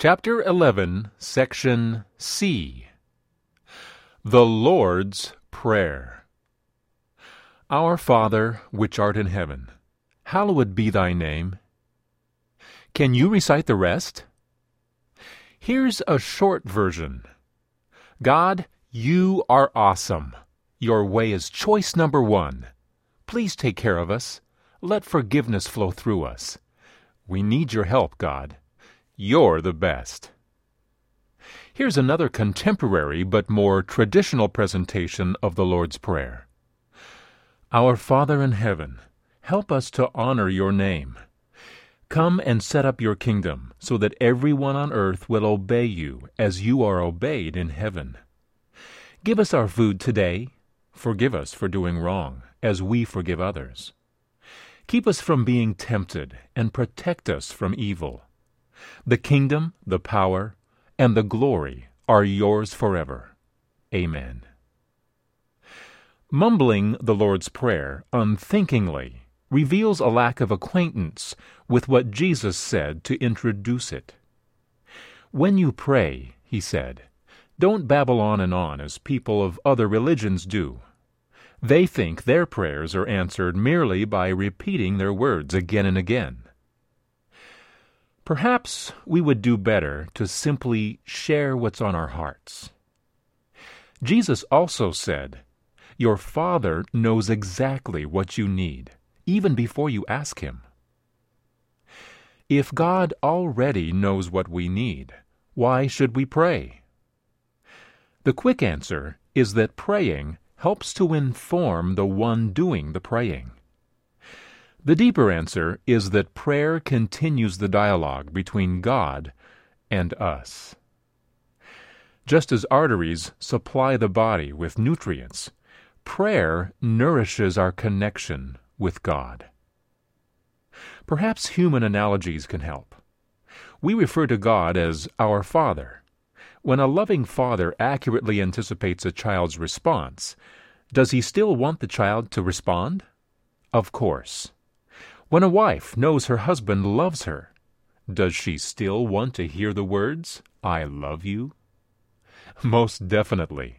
Chapter 11, Section C The Lord's Prayer. Our Father, which art in heaven, hallowed be thy name. Can you recite the rest? Here's a short version God, you are awesome. Your way is choice number one. Please take care of us. Let forgiveness flow through us. We need your help, God. You're the best. Here's another contemporary but more traditional presentation of the Lord's Prayer. Our Father in heaven, help us to honor your name. Come and set up your kingdom so that everyone on earth will obey you as you are obeyed in heaven. Give us our food today. Forgive us for doing wrong as we forgive others. Keep us from being tempted and protect us from evil. The kingdom, the power, and the glory are yours forever. Amen. Mumbling the Lord's Prayer unthinkingly reveals a lack of acquaintance with what Jesus said to introduce it. When you pray, he said, don't babble on and on as people of other religions do. They think their prayers are answered merely by repeating their words again and again. Perhaps we would do better to simply share what's on our hearts. Jesus also said, Your Father knows exactly what you need, even before you ask Him. If God already knows what we need, why should we pray? The quick answer is that praying helps to inform the one doing the praying. The deeper answer is that prayer continues the dialogue between God and us. Just as arteries supply the body with nutrients, prayer nourishes our connection with God. Perhaps human analogies can help. We refer to God as our Father. When a loving father accurately anticipates a child's response, does he still want the child to respond? Of course. When a wife knows her husband loves her, does she still want to hear the words, I love you? Most definitely.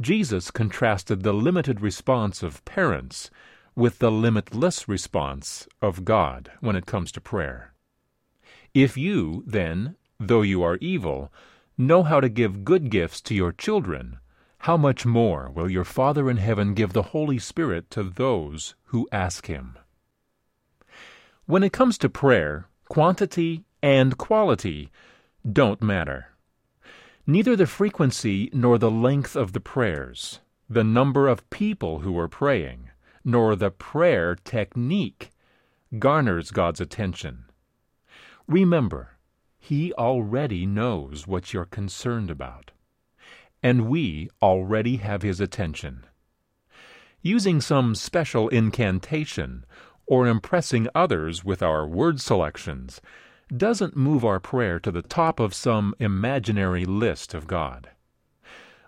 Jesus contrasted the limited response of parents with the limitless response of God when it comes to prayer. If you, then, though you are evil, know how to give good gifts to your children, how much more will your Father in heaven give the Holy Spirit to those who ask Him? When it comes to prayer, quantity and quality don't matter. Neither the frequency nor the length of the prayers, the number of people who are praying, nor the prayer technique garners God's attention. Remember, He already knows what you're concerned about, and we already have His attention. Using some special incantation or impressing others with our word selections doesn't move our prayer to the top of some imaginary list of God.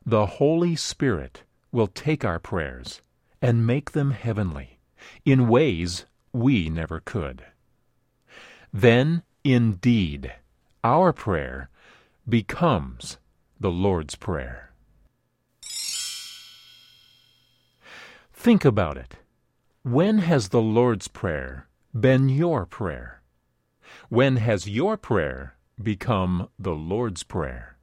The Holy Spirit will take our prayers and make them heavenly in ways we never could. Then, indeed, our prayer becomes the Lord's Prayer. Think about it. When has the Lord's Prayer been your prayer? When has your prayer become the Lord's Prayer?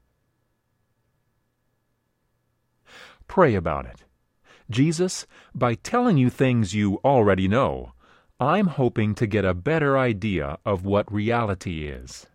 Pray about it. Jesus, by telling you things you already know, I'm hoping to get a better idea of what reality is.